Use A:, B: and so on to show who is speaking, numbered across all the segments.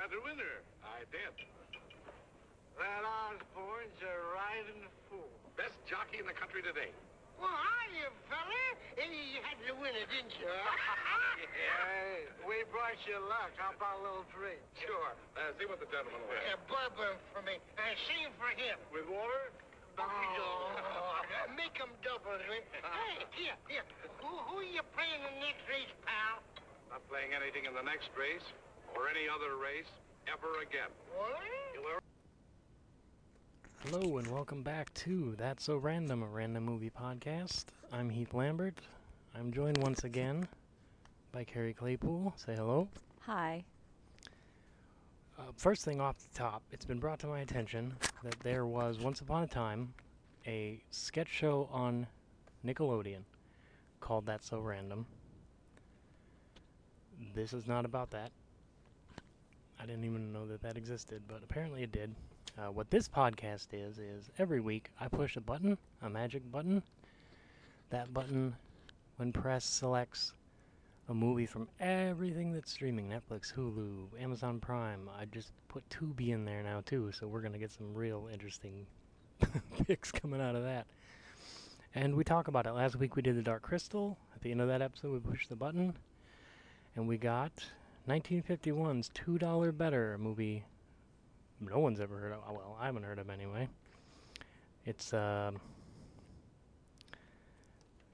A: had the winner.
B: I did.
A: That Osborne's a riding fool.
B: Best jockey in the country today.
A: Well, are you, fella? And you had the winner, didn't you? Hey, we brought you luck. How about a little drink?
B: Sure. Uh, see what the gentleman will
A: A
B: have.
A: bourbon for me. And same for him.
B: With water?
A: Oh, make him double? Hey, here, here. Who, who are you playing in the next race, pal?
B: Not playing anything in the next race or any other race ever again.
C: Hello and welcome back to That's So Random, a random movie podcast. I'm Heath Lambert. I'm joined once again by Carrie Claypool. Say hello.
D: Hi.
C: Uh, first thing off the top, it's been brought to my attention that there was once upon a time a sketch show on Nickelodeon called That's So Random. This is not about that. I didn't even know that that existed, but apparently it did. Uh, what this podcast is, is every week I push a button, a magic button. That button, when pressed, selects a movie from everything that's streaming Netflix, Hulu, Amazon Prime. I just put Tubi in there now, too, so we're going to get some real interesting picks coming out of that. And we talk about it. Last week we did The Dark Crystal. At the end of that episode, we pushed the button, and we got 1951's $2 Bettor, movie no one's ever heard of. Well, I haven't heard of anyway. It's uh,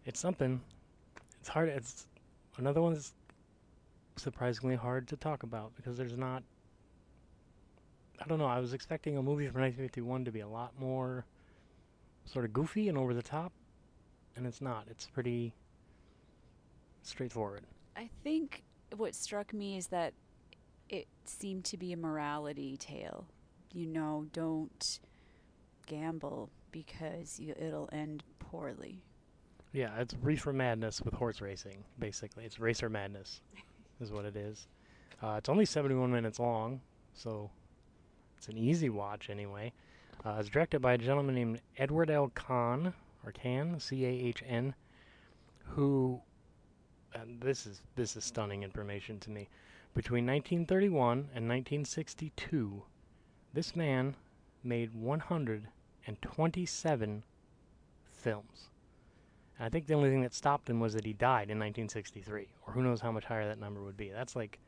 C: it's something. It's hard. It's another one that's surprisingly hard to talk about because there's not. I don't know. I was expecting a movie from 1951 to be a lot more sort of goofy and over the top, and it's not. It's pretty straightforward.
D: I think what struck me is that it seemed to be a morality tale. You know, don't gamble because you, it'll end poorly.
C: Yeah, it's Reefer Madness with horse racing, basically. It's Racer Madness, is what it is. Uh, it's only 71 minutes long, so it's an easy watch anyway. Uh, it's directed by a gentleman named Edward L. Cahn, or Cahn, C A H N, who, and this is this is stunning information to me. Between 1931 and 1962, this man made 127 films. And I think the only thing that stopped him was that he died in 1963, or who knows how much higher that number would be. That's like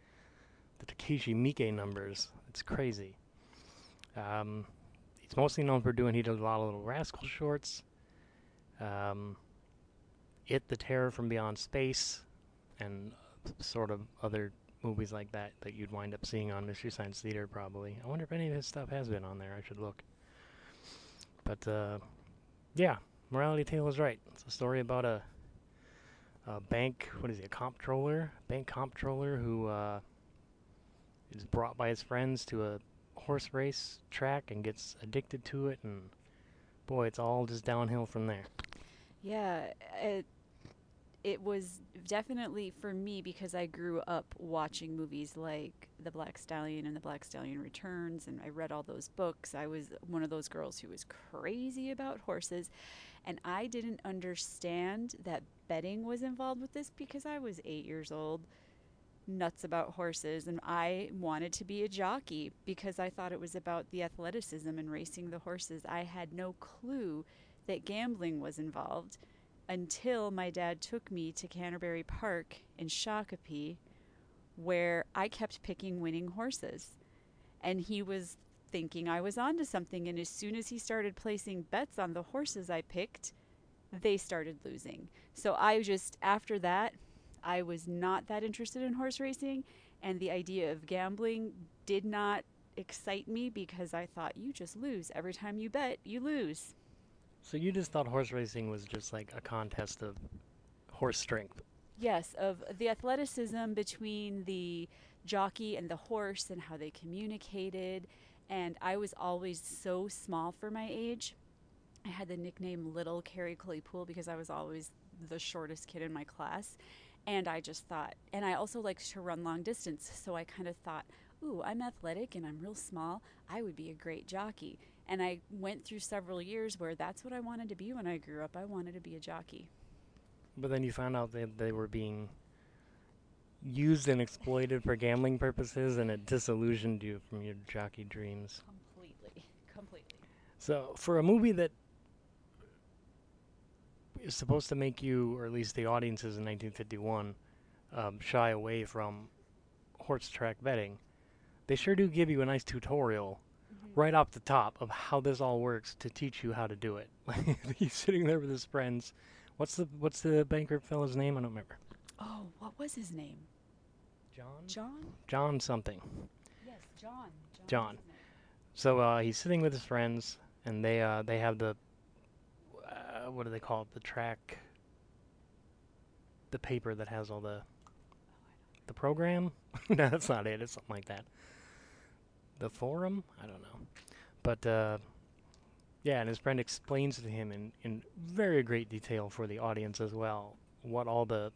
C: the Takashi Miike numbers. It's crazy. Um, he's mostly known for doing, he did a lot of Little Rascal shorts. Um, it, The Terror from Beyond Space, and sort of other movies like that that you'd wind up seeing on Mystery Science Theater probably. I wonder if any of his stuff has been on there. I should look. But uh, yeah, Morality Tale is right. It's a story about a a bank. What is he? A comptroller, bank comptroller who uh, is brought by his friends to a horse race track and gets addicted to it, and boy, it's all just downhill from there.
D: Yeah, it it was definitely for me because I grew up watching movies like The Black Stallion and The Black Stallion Returns, and I read all those books. I was one of those girls who was crazy about horses, and I didn't understand that betting was involved with this because I was eight years old, nuts about horses, and I wanted to be a jockey because I thought it was about the athleticism and racing the horses. I had no clue that gambling was involved until my dad took me to Canterbury Park in Shakopee, where I kept picking winning horses. And he was thinking I was onto something. And as soon as he started placing bets on the horses I picked, they started losing. So I just, after that, I was not that interested in horse racing. And the idea of gambling did not excite me because I thought you just lose. Every time you bet, you lose.
C: So you just thought horse racing was just like a contest of horse strength.
D: Yes, of the athleticism between the jockey and the horse and how they communicated. And I was always so small for my age. I had the nickname Little Carrie Claypool because I was always the shortest kid in my class. And I just thought, and I also liked to run long distance. So I kind of thought, ooh, I'm athletic and I'm real small. I would be a great jockey. And I went through several years where that's what I wanted to be when I grew up. I wanted to be a jockey.
C: But then you found out that they were being used and exploited for gambling purposes, and it disillusioned you from your jockey dreams.
D: Completely. Completely.
C: So, for a movie that is supposed to make you, or at least the audiences in 1951, um, shy away from horse track betting, they sure do give you a nice tutorial right off the top of how this all works to teach you how to do it. He's sitting there with his friends. What's the what's the banker fellow's name? I don't remember.
D: Oh, what was his name?
C: John.
D: John?
C: John something.
D: Yes, John.
C: John.
D: name.
C: So uh, he's sitting with his friends, and they uh, they have the uh, what do they call it? The track. The paper that has all the. The program? no, that's not it. It's something like that. The forum? I don't know, but uh, yeah, and his friend explains to him in in very great detail for the audience as well what all the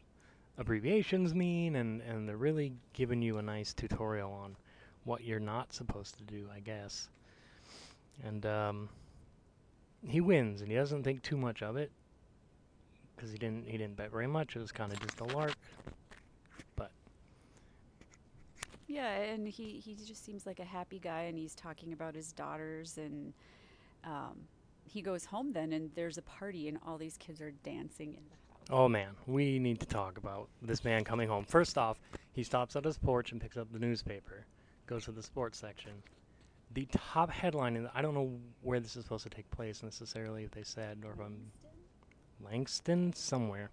C: abbreviations mean, and and they're really giving you a nice tutorial on what you're not supposed to do, I guess. And um, he wins, and he doesn't think too much of it because he didn't he didn't bet very much. It was kind of just a lark.
D: Yeah, and he, he just seems like a happy guy, and he's talking about his daughters, and um, he goes home then, and there's a party, and all these kids are dancing in the house.
C: Oh man, we need to talk about this man coming home. First off, he stops at his porch and picks up the newspaper, goes to the sports section. The top headline, and I don't know where this is supposed to take place necessarily, if they said, or if I'm Langston somewhere.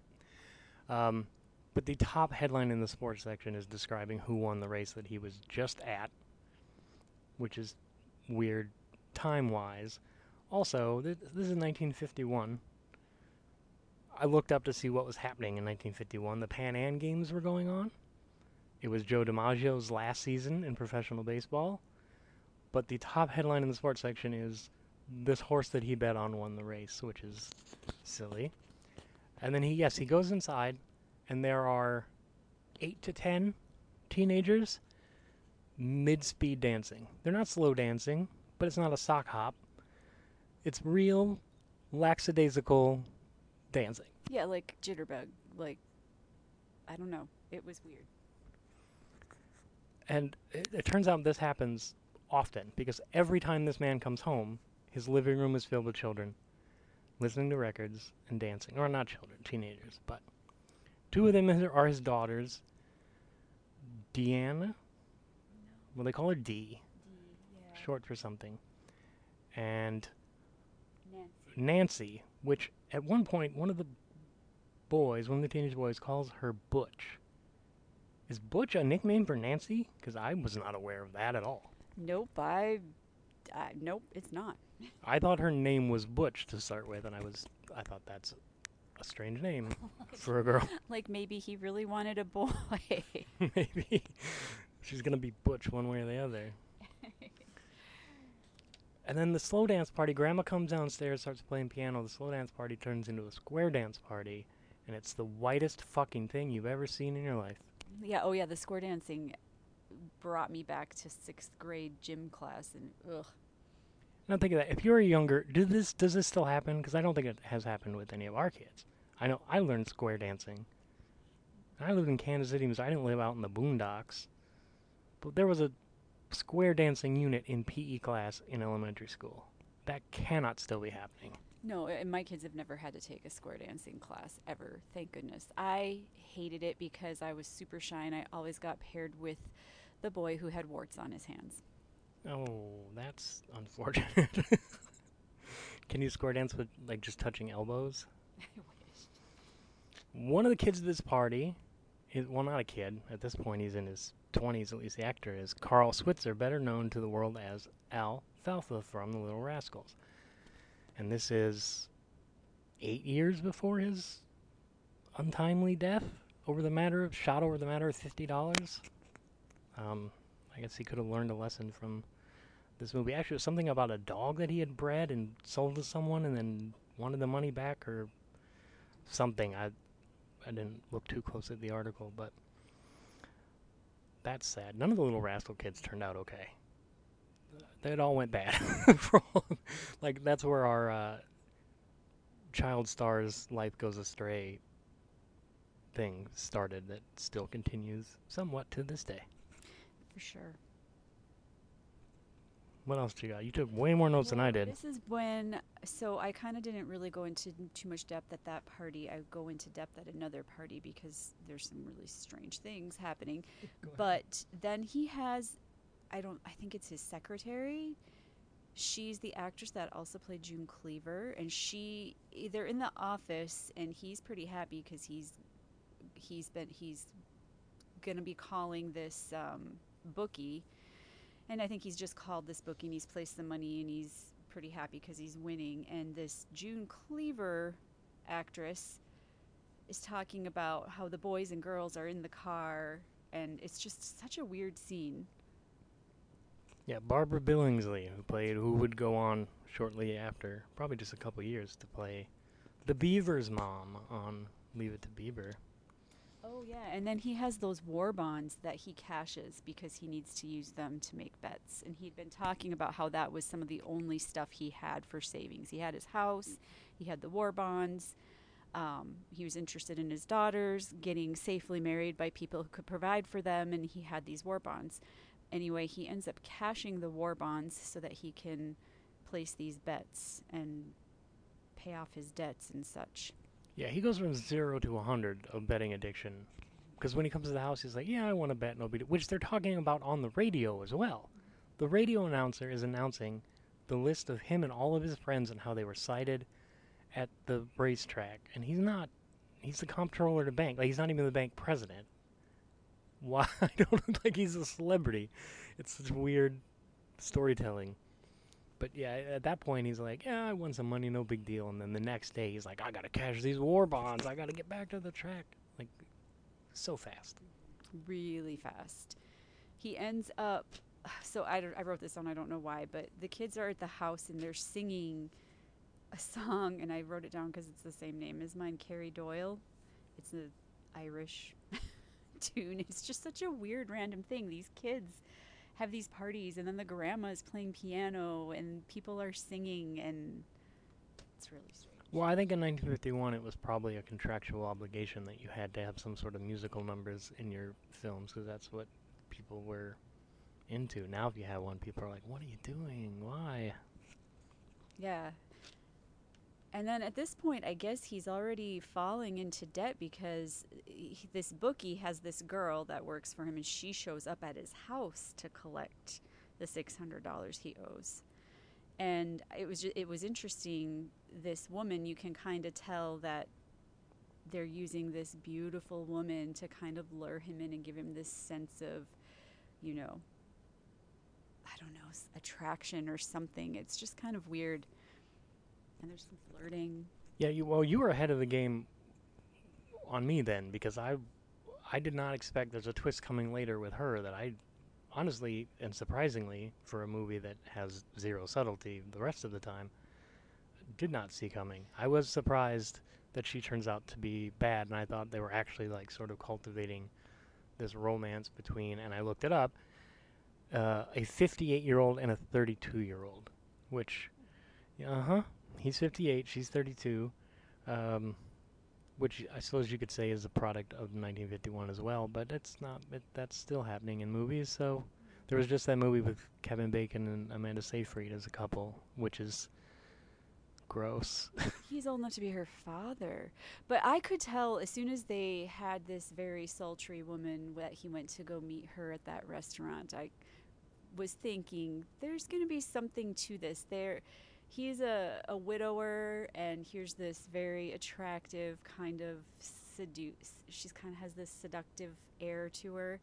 C: Um, but the top headline in the sports section is describing who won the race that he was just at, which is weird time wise. Also, th- this is 1951. I looked up to see what was happening in 1951. The Pan Am Games were going on. It was Joe DiMaggio's last season in professional baseball. But the top headline in the sports section is this horse that he bet on won the race, which is silly. And then he, yes, he goes inside and there are eight to ten teenagers mid speed dancing. They're not slow dancing, but it's not a sock hop. It's real lackadaisical dancing.
D: Yeah, like jitterbug. Like, I don't know. It was weird.
C: And it, it turns out this happens often because every time this man comes home, his living room is filled with children listening to records and dancing. Or not children, teenagers, but Two of them are his daughters. Deanna. Well, they call her D,
D: yeah.
C: short for something. And
D: Nancy.
C: Nancy, which at one point one of the boys, one of the teenage boys, calls her Butch. Is Butch a nickname for Nancy? Because I was not aware of that at all.
D: Nope, I, I. Nope, it's not.
C: I thought her name was Butch to start with, and I was I thought that's a strange name for a girl.
D: Like maybe he really wanted a boy.
C: Maybe she's gonna be Butch one way or the other. And then the slow dance party, Grandma comes downstairs, starts playing piano. The slow dance party turns into a square dance party, and it's the whitest fucking thing you've ever seen in your life.
D: yeah. Oh yeah. The square dancing brought me back to sixth grade gym class, and ugh.
C: Now think of that. If you're younger, this does this still happen? Because I don't think it has happened with any of our kids. I know I learned square dancing. I lived in Kansas City, so I didn't live out in the boondocks. But there was a square dancing unit in PE class in elementary school. That cannot still be happening.
D: No, and my kids have never had to take a square dancing class ever. Thank goodness. I hated it because I was super shy and I always got paired with the boy who had warts on his hands.
C: Oh, that's unfortunate. Can you square dance with like just touching elbows? One of the kids at this party, is, well, not a kid. At this point, he's in his 20s, at least the actor is. Carl Switzer, better known to the world as Alfalfa from The Little Rascals. And this is eight years before his untimely death over the matter of, shot over the matter of $50. Um, I guess he could have learned a lesson from this movie. Actually, it was something about a dog that he had bred and sold to someone and then wanted the money back or something. I I didn't look too close at the article, but that's sad. None of the little rascal kids turned out okay. It all went bad. Like that's where our uh, child star's life goes astray. thing started that still continues somewhat to this day.
D: For sure.
C: What else do you got? You took way more notes than I did.
D: This is when, so I kind of didn't really go into too much depth at that party. I go into depth at another party because there's some really strange things happening. But then he has, I don't, I think it's his secretary. She's the actress that also played June Cleaver, and she they're in the office, and he's pretty happy because he's he's been he's gonna be calling this um, bookie and I think he's just called this bookie and he's placed the money and he's pretty happy because he's winning. And this June Cleaver actress is talking about how the boys and girls are in the car, and it's just such a weird scene.
C: Yeah, Barbara Billingsley, who played, who would go on shortly after, probably just a couple years, to play the Beaver's mom on Leave It to Beaver.
D: Oh yeah, and then he has those war bonds that he cashes because he needs to use them to make bets. And he'd been talking about how that was some of the only stuff he had for savings. He had his house, he had the war bonds. Um, he was interested in his daughters getting safely married by people who could provide for them, and he had these war bonds. Anyway, he ends up cashing the war bonds so that he can place these bets and pay off his debts and such.
C: Yeah, he goes from zero to a hundred of betting addiction. Because when he comes to the house, he's like, "Yeah, I want to bet nobody," which they're talking about on the radio as well. The radio announcer is announcing the list of him and all of his friends and how they were sighted at the racetrack, and he's not. He's the comptroller the bank. Like he's not even the bank president. Why? I don't look like he's a celebrity. It's such weird storytelling. But yeah, at that point he's like, "Yeah, I won some money, no big deal." And then the next day he's like, "I gotta cash these war bonds. I gotta get back to the track." Like, so fast.
D: really fast. He ends up. So I, I wrote this down. I don't know why, but the kids are at the house and they're singing a song, and I wrote it down because it's the same name as mine, Carrie Doyle. It's an Irish tune. It's just such a weird, random thing. These kids have these parties, and then the grandma is playing piano, and people are singing, and it's really strange.
C: Well, I think in 1951 it was probably a contractual obligation that you had to have some sort of musical numbers in your films because that's what people were into. Now, if you have one, people are like, "What are you doing? Why?"
D: Yeah. And then at this point, I guess he's already falling into debt because uh, he, this bookie has this girl that works for him, and she shows up at his house to collect the six hundred dollars he owes. And it was ju- it was interesting. This woman, you can kind of tell that they're using this beautiful woman to kind of lure him in and give him this sense of, you know, I don't know, attraction or something. It's just kind of weird. And there's some flirting.
C: Yeah, you well, you were ahead of the game on me then because I I did not expect there's a twist coming later with her that I honestly and surprisingly for a movie that has zero subtlety the rest of the time did not see coming. I was surprised that she turns out to be bad and I thought they were actually like sort of cultivating this romance between and I looked it up uh, a 58 year old and a 32 year old which uh huh he's 58 she's 32 um, which I suppose you could say is a product of 1951 as well, but it's not. It, that's still happening in movies. So there was just that movie with Kevin Bacon and Amanda Seyfried as a couple, which is gross.
D: He's old enough to be her father. But I could tell as soon as they had this very sultry woman that he went to go meet her at that restaurant, I was thinking there's going to be something to this. There he's a, a widower and here's this very attractive kind of seduce she's kind of has this seductive air to her.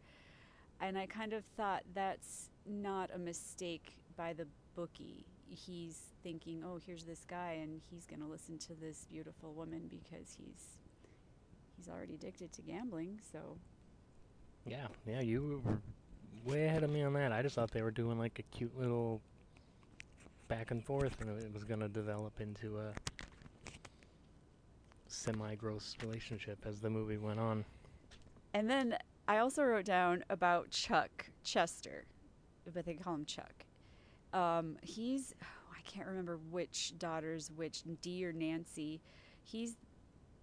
D: And i kind of thought that's not a mistake by the bookie. He's thinking oh here's this guy and he's going to listen to this beautiful woman because he's he's already addicted to gambling so.
C: Yeah, yeah, you were way ahead of me on that. I just thought they were doing like a cute little back and forth, and it was going to develop into a semi-gross relationship as the movie went on.
D: And then I also wrote down about Chuck Chester, but they call him Chuck. Um, he's I can't remember which daughter's which, Dee or Nancy. He's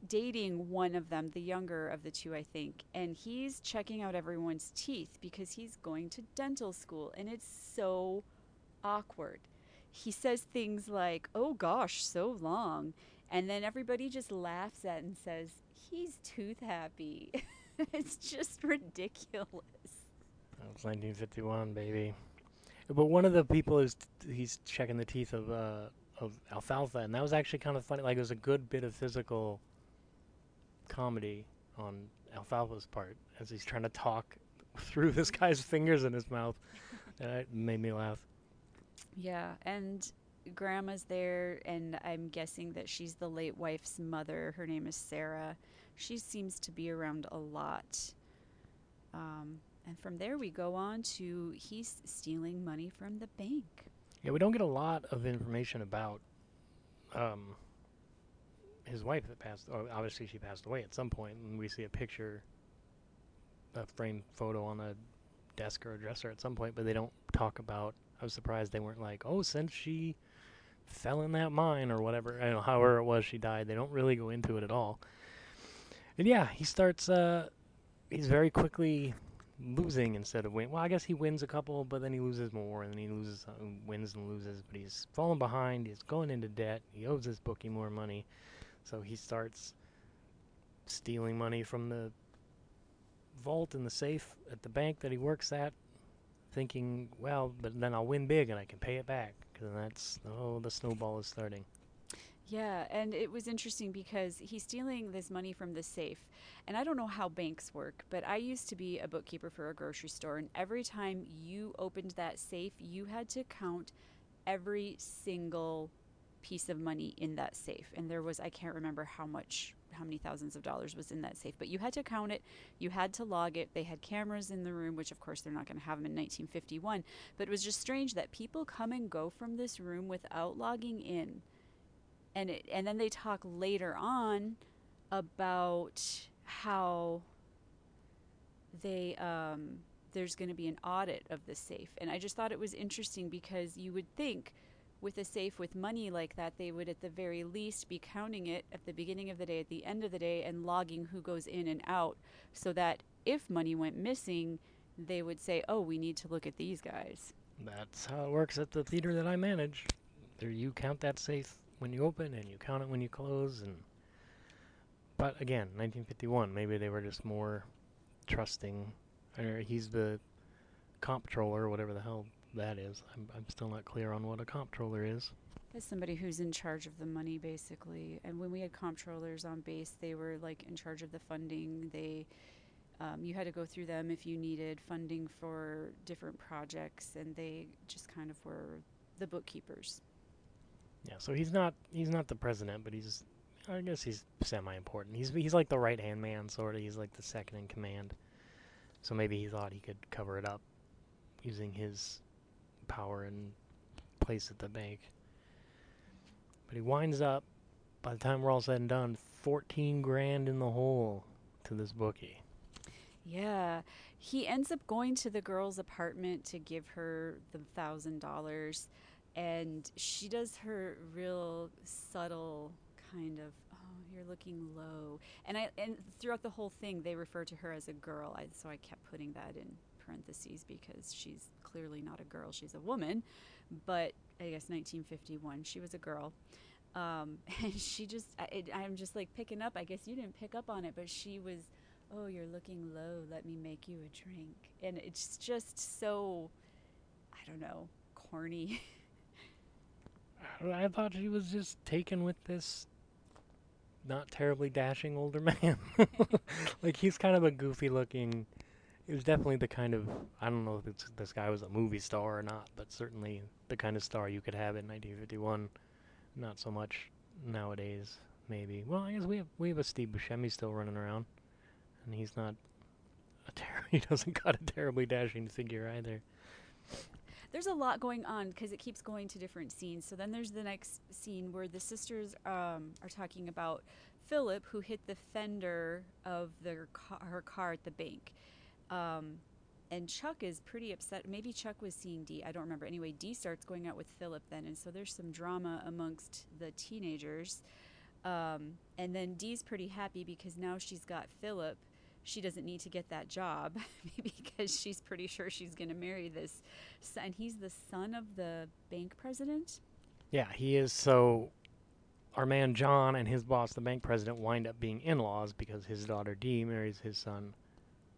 D: dating one of them, the younger of the two, I think, and he's checking out everyone's teeth because he's going to dental school, and it's so awkward. He says things like, "Oh gosh, so long," and then everybody just laughs at and says, "He's tooth happy." it's just ridiculous.
C: It's 1951, baby. But one of the people is he's checking the teeth of uh, of Alfalfa, and that was actually kind of funny. Like it was a good bit of physical comedy on Alfalfa's part as he's trying to talk through this guy's fingers in his mouth. And it made me laugh.
D: Yeah, and grandma's there, and I'm guessing that she's the late wife's mother. Her name is Sarah. She seems to be around a lot. Um, and from there, we go on to he's stealing money from the bank.
C: Yeah, we don't get a lot of information about um, his wife that passed. Obviously, she passed away at some point, and we see a picture, a framed photo on a desk or a dresser at some point, but they don't talk about. I was surprised they weren't like, oh, since she fell in that mine or whatever, I don't know, however it was she died. They don't really go into it at all. And yeah, he starts. Uh, he's very quickly losing instead of winning. Well, I guess he wins a couple, but then he loses more, and then he loses, uh, wins and loses. But he's falling behind. He's going into debt. He owes his bookie more money, so he starts stealing money from the vault in the safe at the bank that he works at, thinking, well, but then I'll win big and I can pay it back. Because that's oh, the snowball is starting.
D: Yeah, and it was interesting because he's stealing this money from the safe. And I don't know how banks work, but I used to be a bookkeeper for a grocery store. And every time you opened that safe, you had to count every single piece of money in that safe. And there was, I can't remember how much, how many thousands of dollars was in that safe, but you had to count it. You had to log it. They had cameras in the room, which of course they're not going to have them in 1951. But it was just strange that people come and go from this room without logging in and it, and then they talk later on about how they um, there's going to be an audit of the safe, and I just thought it was interesting because you would think with a safe with money like that, they would at the very least be counting it at the beginning of the day, at the end of the day, and logging who goes in and out, so that if money went missing, they would say, "Oh, we need to look at these guys."
C: That's how it works at the theater that I manage. There, you count that safe when you open and you count it when you close and but again 1951 maybe they were just more trusting or he's the comptroller whatever the hell that is I'm, I'm still not clear on what a comptroller is
D: As somebody who's in charge of the money, basically. And when we had comptrollers on base, they were like in charge of the funding. They, um, you had to go through them if you needed funding for different projects, and they just kind of were the bookkeepers.
C: yeah so he's not he's not the president but he's i guess he's semi-important he's he's like the right hand man sort of he's like the second in command so maybe he thought he could cover it up using his power and place at the bank. But he winds up by the time we're all said and done 14 grand in the hole to this bookie.
D: Yeah, he ends up going to the girl's apartment to give her the thousand dollars, and she does her real subtle kind of, "Oh, you're looking low," and I and throughout the whole thing they refer to her as a girl. I, so I kept putting that in parentheses because she's clearly not a girl; she's a woman. But I guess 1951, she was a girl. Um, and she just, I, it, I'm just like picking up. I guess you didn't pick up on it, but she was oh, you're looking low. Let me make you a drink. And it's just so, I don't know, corny.
C: I thought she was just taken with this not terribly dashing older man. like he's kind of a goofy looking. It was definitely the kind of I don't know if this guy was a movie star or not, but certainly the kind of star you could have in 1951. Not so much nowadays, maybe. Well, I guess we have we have a Steve Buscemi still running around, and he's not a ter- he doesn't got a terribly dashing figure either.
D: there's a lot going on because it keeps going to different scenes. So then there's the next scene where the sisters um, are talking about Philip, who hit the fender of their her car at the bank. Um, and Chuck is pretty upset. Maybe Chuck was seeing Dee. I don't remember. Anyway, Dee starts going out with Philip then, and so there's some drama amongst the teenagers. Um, and then Dee's pretty happy because now she's got Philip. She doesn't need to get that job because she's pretty sure she's going to marry this. son. he's the son of the bank president.
C: Yeah, he is. So our man John and his boss, the bank president, wind up being in-laws because his daughter Dee marries his son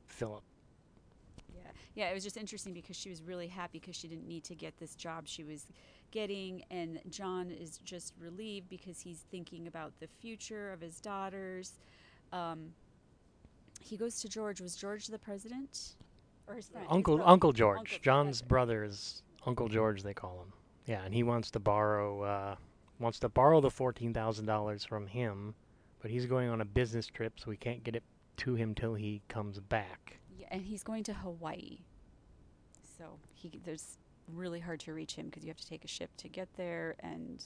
C: Philip.
D: Yeah. It was just interesting because she was really happy because she didn't need to get this job she was getting, and John is just relieved because he's thinking about the future of his daughters. Um, he goes to George. Was George the president or his friend?
C: Uncle. Uncle George,
D: Uncle
C: John's
D: brother.
C: brother is Uncle George. They call him. Yeah, and he wants to borrow uh, wants to borrow the fourteen thousand dollars from him, but he's going on a business trip, so we can't get it to him till he comes back.
D: And he's going to Hawaii. So he there's really hard to reach him because you have to take a ship to get there, and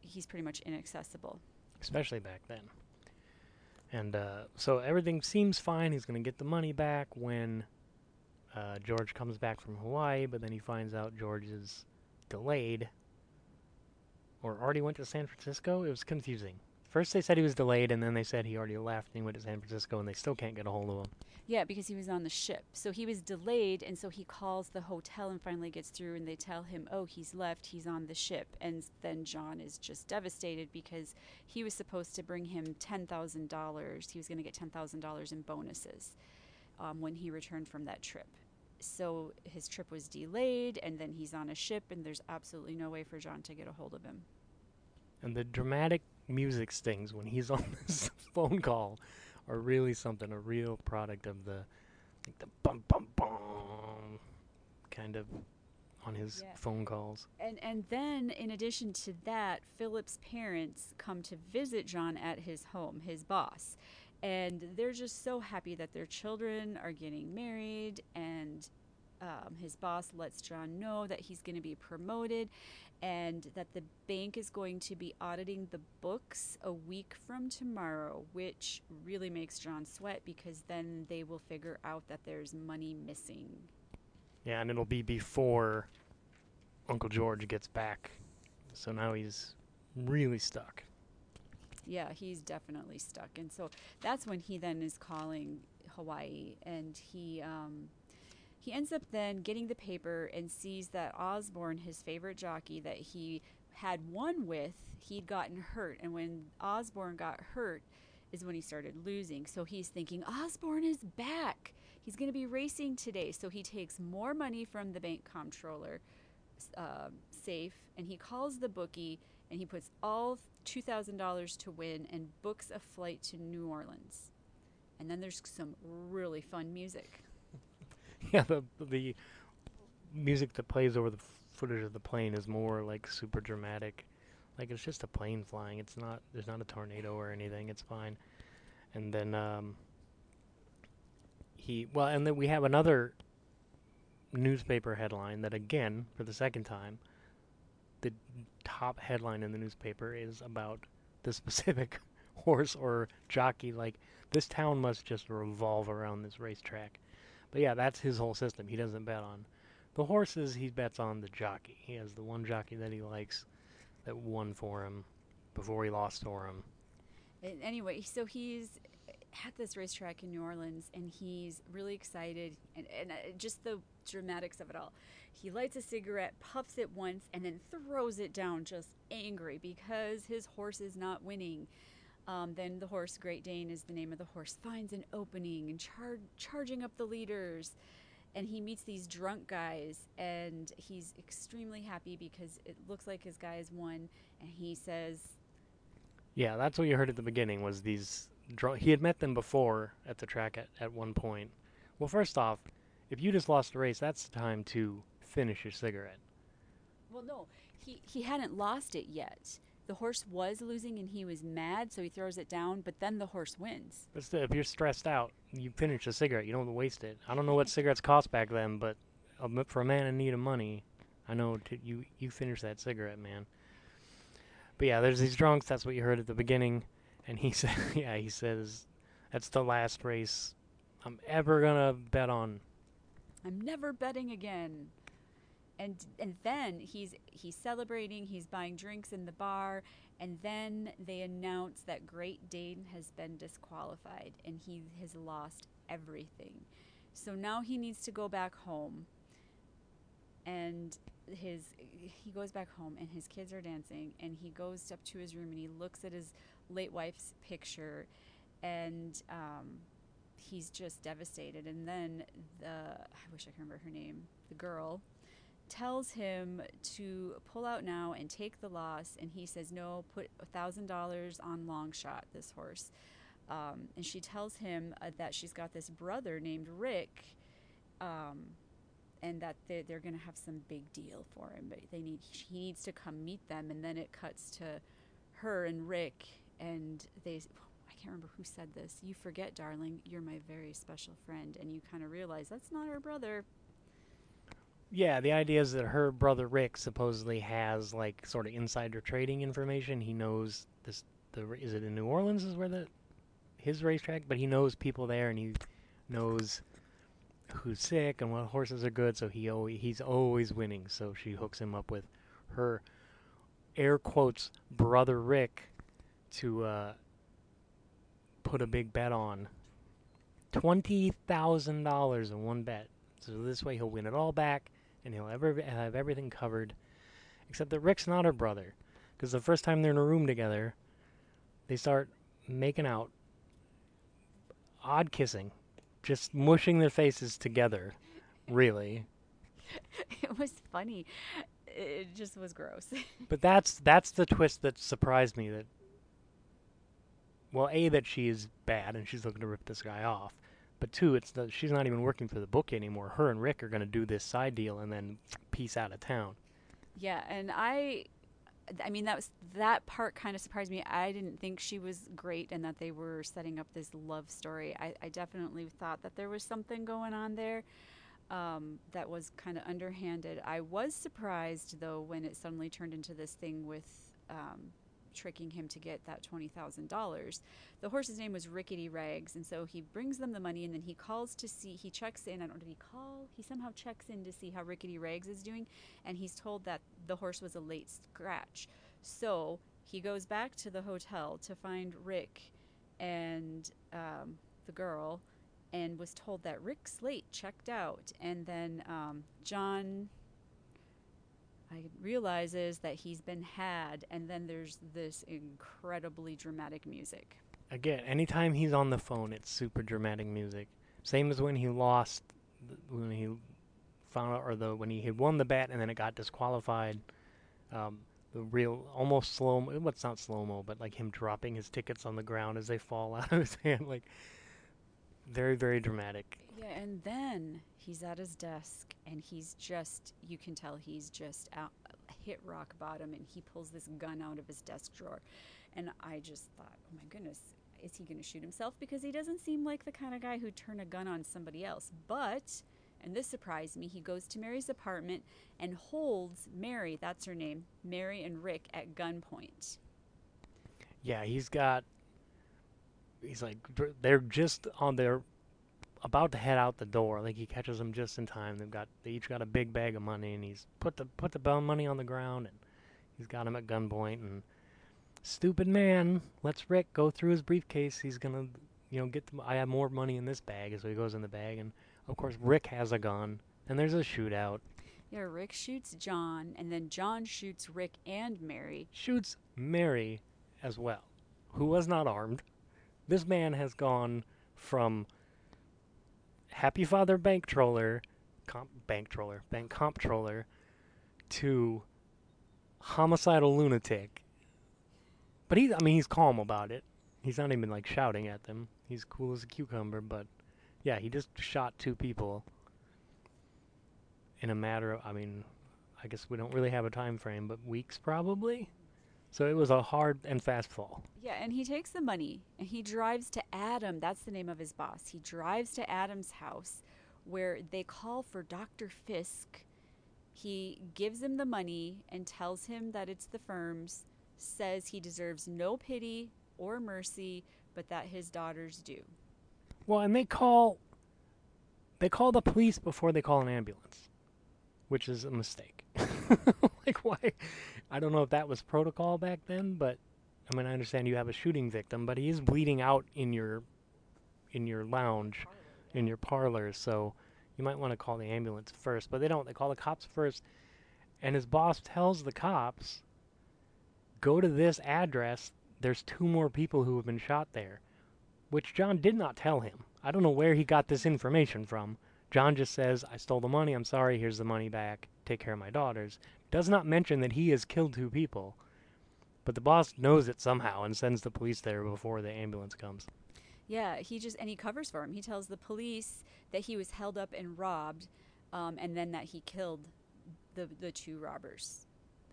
D: he's pretty much inaccessible.
C: especially back then. And uh, so everything seems fine. He's going to get the money back when uh, George comes back from Hawaii, but then he finds out George is delayed or already went to San Francisco. It was confusing. First they said he was delayed, and then they said he already left and he went to San Francisco, and they still can't get a hold of him.
D: Yeah, because he was on the ship. So he was delayed, and so he calls the hotel and finally gets through, and they tell him, oh, he's left, he's on the ship. And then John is just devastated because he was supposed to bring him $10,000. He was going to get $10,000 in bonuses um, when he returned from that trip. So his trip was delayed, and then he's on a ship, and there's absolutely no way for John to get a hold of him.
C: And the dramatic music stings when he's on this phone call are really something, a real product of the like the bum bum bum kind of on his
D: Yeah.
C: phone calls.
D: And and then in addition to that, Philip's parents come to visit John at his home, his boss. And they're just so happy that their children are getting married and um, his boss lets John know that he's going to be promoted and that the bank is going to be auditing the books a week from tomorrow, which really makes John sweat because then they will figure out that there's money missing.
C: Yeah, and it'll be before Uncle George gets back. So now he's really stuck.
D: Yeah, he's definitely stuck. And so that's when he then is calling Hawaii and he um he ends up then getting the paper and sees that Osborne, his favorite jockey that he had won with, he'd gotten hurt. And when Osborne got hurt is when he started losing. So he's thinking, Osborne is back. He's going to be racing today. So he takes more money from the bank comptroller uh, safe and he calls the bookie and he puts all $2,000 to win and books a flight to New Orleans. And then there's some really fun music.
C: yeah, the the music that plays over the footage of the plane is more like super dramatic. Like it's just a plane flying. It's not there's not a tornado or anything. It's fine. And then um he well and then we have another newspaper headline that again for the second time the top headline in the newspaper is about the specific horse or jockey like this town must just revolve around this racetrack but yeah, that's his whole system. He doesn't bet on the horses. He bets on the jockey. He has the one jockey that he likes that won for him before he lost for him.
D: Anyway, so he's at this racetrack in New Orleans and he's really excited and, and uh, just the dramatics of it all. He lights a cigarette, puffs it once, and then throws it down just angry because his horse is not winning. Um, then the horse, Great Dane is the name of the horse, finds an opening and char- charging up the leaders. And he meets these drunk guys, and he's extremely happy because it looks like his guys won. And he says,
C: Yeah, that's what you heard at the beginning was these drunk. He had met them before at the track at, at one point. Well, first off, if you just lost a race, that's the time to finish your cigarette.
D: Well, no, he he hadn't lost it yet. The horse was losing and he was mad, so he throws it down. But then the horse wins.
C: But still, if you're stressed out, you finish the cigarette. You don't waste it. I don't know what cigarettes cost back then, but for a man in need of money, I know t- you you finish that cigarette, man. But yeah, there's these drunks. That's what you heard at the beginning, and he said, yeah, he says, that's the last race I'm ever gonna bet on.
D: I'm never betting again. And and then he's he's celebrating. He's buying drinks in the bar, And then they announce that Great Dane has been disqualified and he has lost everything. So now he needs to go back home. And his he goes back home and his kids are dancing and he goes up to his room and he looks at his late wife's picture and um, he's just devastated. And then the I wish I could remember her name, the girl tells him to pull out now and take the loss and he says no put a thousand dollars on long shot this horse. Um, and she tells him uh, that she's got this brother named rick um, and that they're, they're going to have some big deal for him but they need he needs to come meet them and then it cuts to her and rick and they i can't remember who said this you forget darling you're my very special friend and you kind of realize that's not her brother
C: Yeah, the idea is that her brother Rick supposedly has like sort of insider trading information. He knows this. The is it in New Orleans is where the his racetrack, but he knows people there and he knows who's sick and what horses are good. So he always, he's always winning. So she hooks him up with her air quotes brother Rick to uh, put a big bet on twenty thousand dollars in one bet. So this way he'll win it all back and he'll ever have everything covered. Except that Rick's not her brother, because the first time they're in a room together, they start making out, odd kissing, just mushing their faces together. Really,
D: it was funny it just was gross
C: but that's that's the twist that surprised me. That well, a that she is bad and she's looking to rip this guy off, but two, it's that she's not even working for the book anymore. Her and Rick are going to do this side deal and then peace out of town.
D: Yeah, and I I mean that was that part kind of surprised me. I didn't think she was great and that they were setting up this love story. I, I definitely thought that there was something going on there um, that was kind of underhanded. I was surprised though when it suddenly turned into this thing with um, tricking him to get that twenty thousand dollars. The horse's name was Rickety Rags, and so he brings them the money, and then he calls to see. He checks in. I don't know. Did he call? He somehow checks in to see how Rickety Rags is doing, and he's told that the horse was a late scratch. So he goes back to the hotel to find Rick and um, the girl, and was told that Rick Slate checked out, and then um, John. I realizes that he's been had, and then there's this incredibly dramatic music.
C: Again, anytime he's on the phone, it's super dramatic music. Same as when he lost, when he found out, or the when he had won the bet and then it got disqualified. Um, the real, almost slow. What's not slow mo, but like him dropping his tickets on the ground as they fall out of his hand, like very, very dramatic.
D: Yeah, and then he's at his desk, and he's just, you can tell he's just out, hit rock bottom, and he pulls this gun out of his desk drawer. And I just thought, oh my goodness, is he going to shoot himself? Because he doesn't seem like the kind of guy who'd turn a gun on somebody else. But, and this surprised me, he goes to Mary's apartment and holds Mary, that's her name, Mary and Rick at gunpoint.
C: Yeah, he's got. He's like they're just on their about to head out the door. Like he catches them just in time. They've got they each got a big bag of money, and he's put the put the money on the ground, and he's got him at gunpoint. And stupid man lets Rick go through his briefcase. He's gonna, you know, get. The, I have more money in this bag, so he goes in the bag, and of course Rick has a gun, and there's a shootout.
D: Yeah, Rick shoots John, and then John shoots Rick and Mary.
C: shoots Mary as well, who was not armed. This man has gone from happy father bank troller, comp, bank troller, bank comptroller, to homicidal lunatic. But he, I mean, he's calm about it. He's not even like shouting at them. He's cool as a cucumber. But yeah, he just shot two people in a matter of, I mean, I guess we don't really have a time frame, but weeks probably. So it was a hard and fast fall.
D: Yeah, and he takes the money and he drives to Adam. That's the name of his boss. He drives to Adam's house where they call for Dr. Fisk. He gives him the money and tells him that it's the firm's, says he deserves no pity or mercy, but that his daughters do.
C: Well, and they call they call the police before they call an ambulance, which is a mistake. like why? I don't know if that was protocol back then, but I mean, I understand you have a shooting victim, but he is bleeding out in your in your lounge, in your parlor. So you might want to call the ambulance first. But they don't. They call the cops first, and his boss tells the cops, "Go to this address. There's two more people who have been shot there," which John did not tell him. I don't know where he got this information from. John just says, "I stole the money. I'm sorry. Here's the money back. Take care of my daughters." Does not mention that he has killed two people. But the boss knows it somehow and sends the police there before the ambulance comes.
D: Yeah, he just and he covers for him. He tells the police that he was held up and robbed, um, and then that he killed the the two robbers.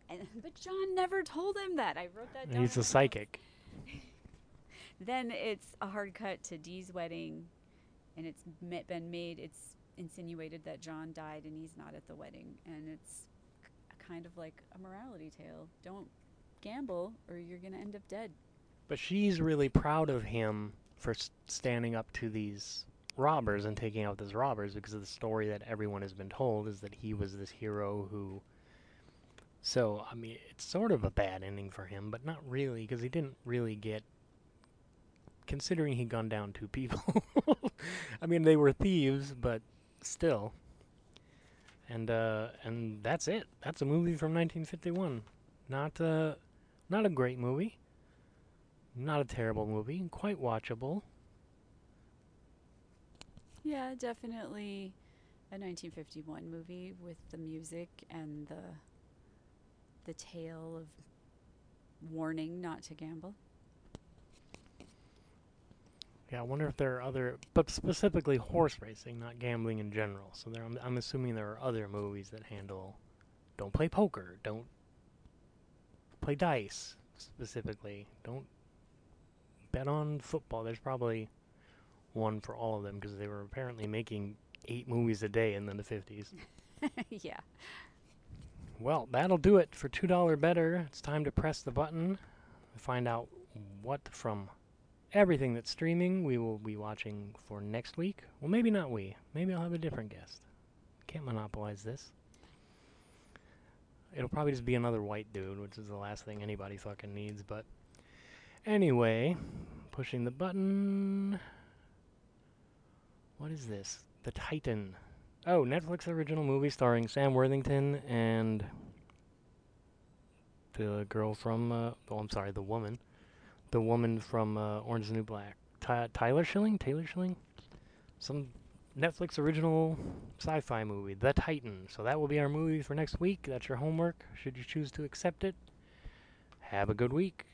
D: And, but John never told him that. I wrote that down.
C: He's a psychic.
D: then it's a hard cut to Dee's wedding, and it's been made. It's insinuated that John died and he's not at the wedding, and it's kind of like a morality tale. Don't gamble, or you're gonna end up dead.
C: But she's really proud of him for standing up to these robbers and taking out these robbers because of the story that everyone has been told is that he was this hero who. So, I mean, it's sort of a bad ending for him, but not really because he didn't really get. Considering he gunned down two people. I mean, they were thieves, but still. And uh, and that's it. That's a movie from 1951. Not uh, not a great movie. Not a terrible movie. Quite watchable.
D: Yeah, definitely a 1951 movie with the music and the the tale of warning not to gamble.
C: Yeah, I wonder if there are other, but specifically horse racing, not gambling in general. So there, I'm, I'm assuming there are other movies that handle, don't play poker, don't play dice specifically, don't bet on football. There's probably one for all of them because they were apparently making eight movies a day in the 50s.
D: yeah.
C: Well, that'll do it for $2 Bettor. It's time to press the button to find out what from everything that's streaming we will be watching for next week. Well, maybe not we. Maybe I'll have a different guest. Can't monopolize this. It'll probably just be another white dude, which is the last thing anybody fucking needs, but anyway, pushing the button. What is this? The Titan. Oh, Netflix original movie starring Sam Worthington and the girl from. Uh, oh, I'm sorry, the woman, the woman from uh, Orange is the New Black. Ty- Tyler Schilling, Taylor Schilling, some Netflix original sci-fi movie, The Titan. So that will be our movie for next week. That's your homework. Should you choose to accept it. Have a good week.